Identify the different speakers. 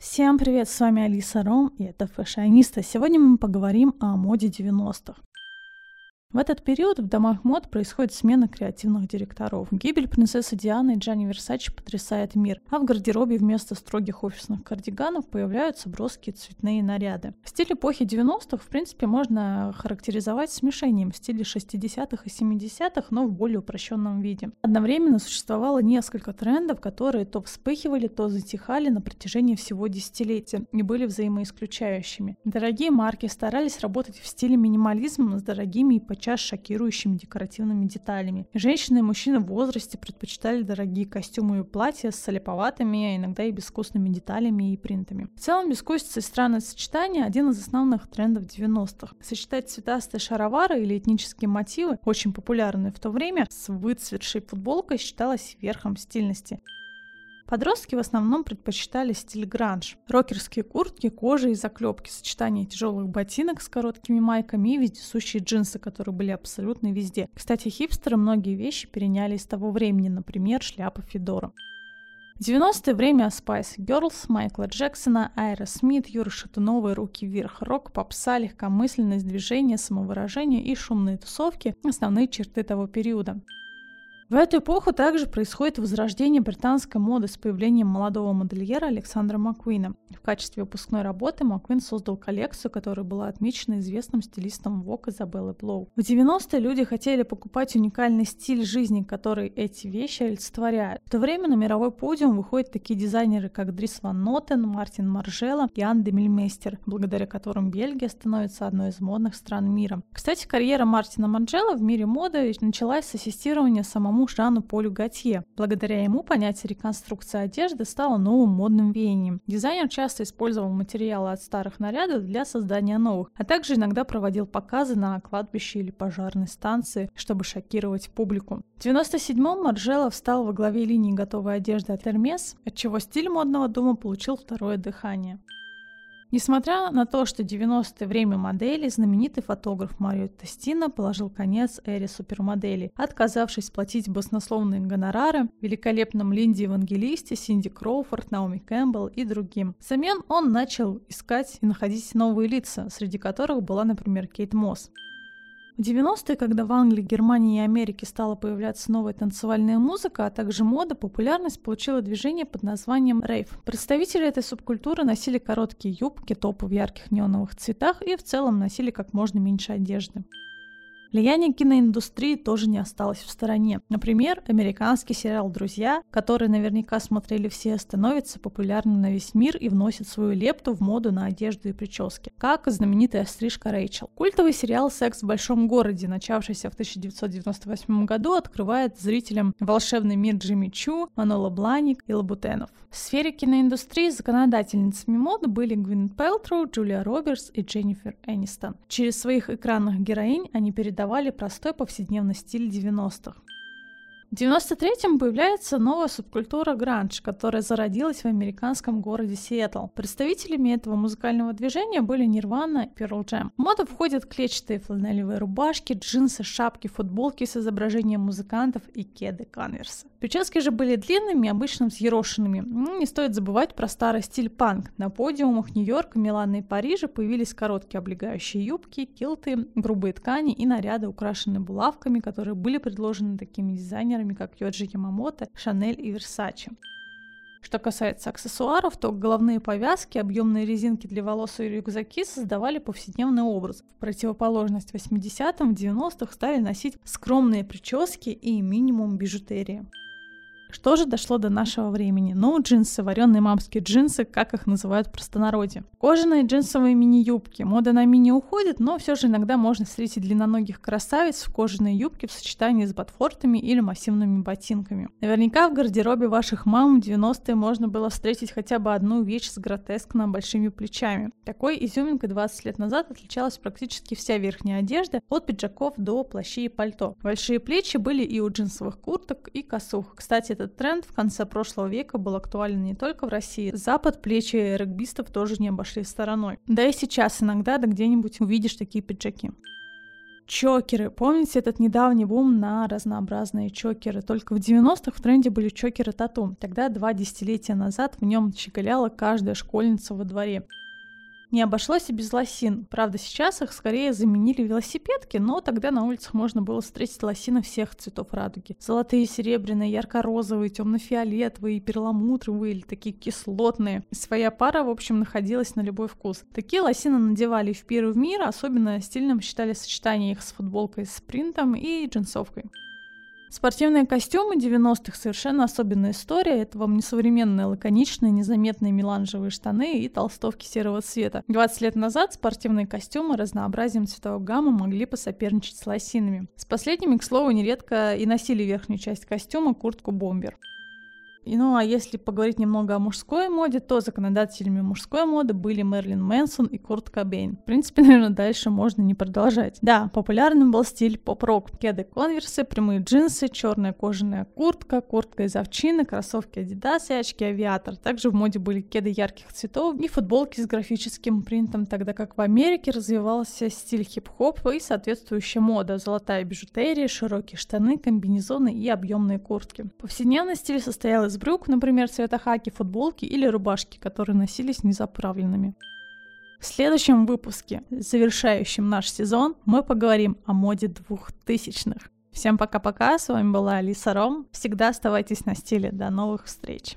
Speaker 1: Всем привет, с вами Алиса Ром, и это Фэшиониста. Сегодня мы поговорим о моде 90-х. В этот период в домах мод происходит смена креативных директоров. Гибель принцессы Дианы и Джанни Версачи потрясает мир, а в гардеробе вместо строгих офисных кардиганов появляются броские цветные наряды. Стиль эпохи 90-х, в принципе, можно характеризовать смешением стилей 60-х и 70-х, но в более упрощенном виде. Одновременно существовало несколько трендов, которые то вспыхивали, то затихали на протяжении всего десятилетия и были взаимоисключающими. Дорогие марки старались работать в стиле минимализма с дорогими и подчас шокирующими декоративными деталями. Женщины и мужчины в возрасте предпочитали дорогие костюмы и платья с солеповатыми, а иногда и безвкусными деталями и принтами. В целом, безвкусица и странное сочетание – один из основных трендов 90-х. Сочетать цветастые шаровары или этнические мотивы, очень популярные в то время, с выцветшей футболкой считалось верхом стильности. Подростки в основном предпочитали стиль гранж. Рокерские куртки, кожа и заклепки, сочетание тяжелых ботинок с короткими майками и вездесущие джинсы, которые были абсолютно везде. Кстати, хипстеры многие вещи переняли из того времени, например, шляпа Федора. 90-е время Spice Girls, Майкла Джексона, Айра Смит, Юры Шатунова «Руки вверх», рок, попса, легкомысленность, движение, самовыражение и шумные тусовки – основные черты того периода. В эту эпоху также происходит возрождение британской моды с появлением молодого модельера Александра Маккуина. В качестве выпускной работы Маккуин создал коллекцию, которая была отмечена известным стилистом Vogue Изабеллой Блоу. В 90-е люди хотели покупать уникальный стиль жизни, который эти вещи олицетворяют. В то время на мировой подиум выходят такие дизайнеры, как Дрис Ван Нотен, Мартин Маржела и Ан Демельмейстер, благодаря которым Бельгия становится одной из модных стран мира. Кстати, карьера Мартина Маржела в мире моды началась с ассистирования самому самому Жану Полю Готье. Благодаря ему понятие реконструкции одежды стало новым модным веянием. Дизайнер часто использовал материалы от старых нарядов для создания новых, а также иногда проводил показы на кладбище или пожарной станции, чтобы шокировать публику. В 97-м Маржела встал во главе линии готовой одежды от Hermes, отчего стиль модного дома получил второе дыхание. Несмотря на то, что 90-е время модели, знаменитый фотограф Марио Тестино положил конец эре супермоделей, отказавшись платить баснословные гонорары великолепным Линде Евангелисте, Синди Кроуфорд, Наоми Кэмпбелл и другим. Взамен он начал искать и находить новые лица, среди которых была, например, Кейт Мосс. В 90-е, когда в Англии, Германии и Америке стала появляться новая танцевальная музыка, а также мода, популярность получило движение под названием рейв. Представители этой субкультуры носили короткие юбки, топы в ярких неоновых цветах и в целом носили как можно меньше одежды. Влияние киноиндустрии тоже не осталось в стороне. Например, американский сериал «Друзья», который наверняка смотрели все, становится популярным на весь мир и вносит свою лепту в моду на одежду и прически, как знаменитая стрижка Рэйчел. Культовый сериал «Секс в большом городе», начавшийся в 1998 году, открывает зрителям волшебный мир Джимми Чу, Манола Бланик и Лабутенов. В сфере киноиндустрии законодательницами моды были Гвинет Пелтроу, Джулия Робертс и Дженнифер Энистон. Через своих экранных героинь они передали передавали простой повседневный стиль 90-х. В 93-м появляется новая субкультура гранж, которая зародилась в американском городе Сиэтл. Представителями этого музыкального движения были Нирвана и Pearl Jam. В моду входят клетчатые фланелевые рубашки, джинсы, шапки, футболки с изображением музыкантов и кеды Converse. Прически же были длинными, обычно взъерошенными. Ну, не стоит забывать про старый стиль панк. На подиумах Нью-Йорка, Милана и Парижа появились короткие облегающие юбки, килты, грубые ткани и наряды, украшенные булавками, которые были предложены такими дизайнерами, как Йоджи Ямамото, Шанель и Версачи. Что касается аксессуаров, то головные повязки, объемные резинки для волос и рюкзаки создавали повседневный образ. В противоположность 80-м, 90-х стали носить скромные прически и минимум бижутерии. Что же дошло до нашего времени? Ну, джинсы, вареные мамские джинсы, как их называют в простонародье. Кожаные джинсовые мини-юбки. Мода на мини уходит, но все же иногда можно встретить длинноногих красавиц в кожаной юбке в сочетании с ботфортами или массивными ботинками. Наверняка в гардеробе ваших мам в 90-е можно было встретить хотя бы одну вещь с гротескно большими плечами. Такой изюминкой 20 лет назад отличалась практически вся верхняя одежда, от пиджаков до плащей и пальто. Большие плечи были и у джинсовых курток, и косух. Кстати, этот тренд в конце прошлого века был актуален не только в России. Запад плечи регбистов тоже не обошли стороной. Да и сейчас иногда да где-нибудь увидишь такие пиджаки. Чокеры. Помните этот недавний бум на разнообразные чокеры? Только в 90-х в тренде были чокеры тату. Тогда два десятилетия назад в нем щеголяла каждая школьница во дворе. Не обошлось и без лосин. Правда, сейчас их скорее заменили велосипедки, но тогда на улицах можно было встретить лосины всех цветов радуги. Золотые, серебряные, ярко-розовые, темно-фиолетовые, перламутровые или такие кислотные. Своя пара, в общем, находилась на любой вкус. Такие лосины надевали в первый мир, особенно стильным считали сочетание их с футболкой с принтом и джинсовкой. Спортивные костюмы 90-х совершенно особенная история. Это вам не современные лаконичные, незаметные меланжевые штаны и толстовки серого цвета. 20 лет назад спортивные костюмы разнообразием цветовой гаммы могли посоперничать с лосинами. С последними, к слову, нередко и носили верхнюю часть костюма куртку-бомбер. И, ну а если поговорить немного о мужской моде, то законодателями мужской моды были Мерлин Мэнсон и Курт Кобейн. В принципе, наверное, дальше можно не продолжать. Да, популярным был стиль поп-рок. Кеды конверсы, прямые джинсы, черная кожаная куртка, куртка из овчины, кроссовки Adidas и очки авиатор. Также в моде были кеды ярких цветов и футболки с графическим принтом, тогда как в Америке развивался стиль хип-хоп и соответствующая мода. Золотая бижутерия, широкие штаны, комбинезоны и объемные куртки. Повседневный стиль состоял из брюк, например, цвета хаки, футболки или рубашки, которые носились незаправленными. В следующем выпуске, завершающем наш сезон, мы поговорим о моде двухтысячных. Всем пока-пока, с вами была Алиса Ром. Всегда оставайтесь на стиле. До новых встреч!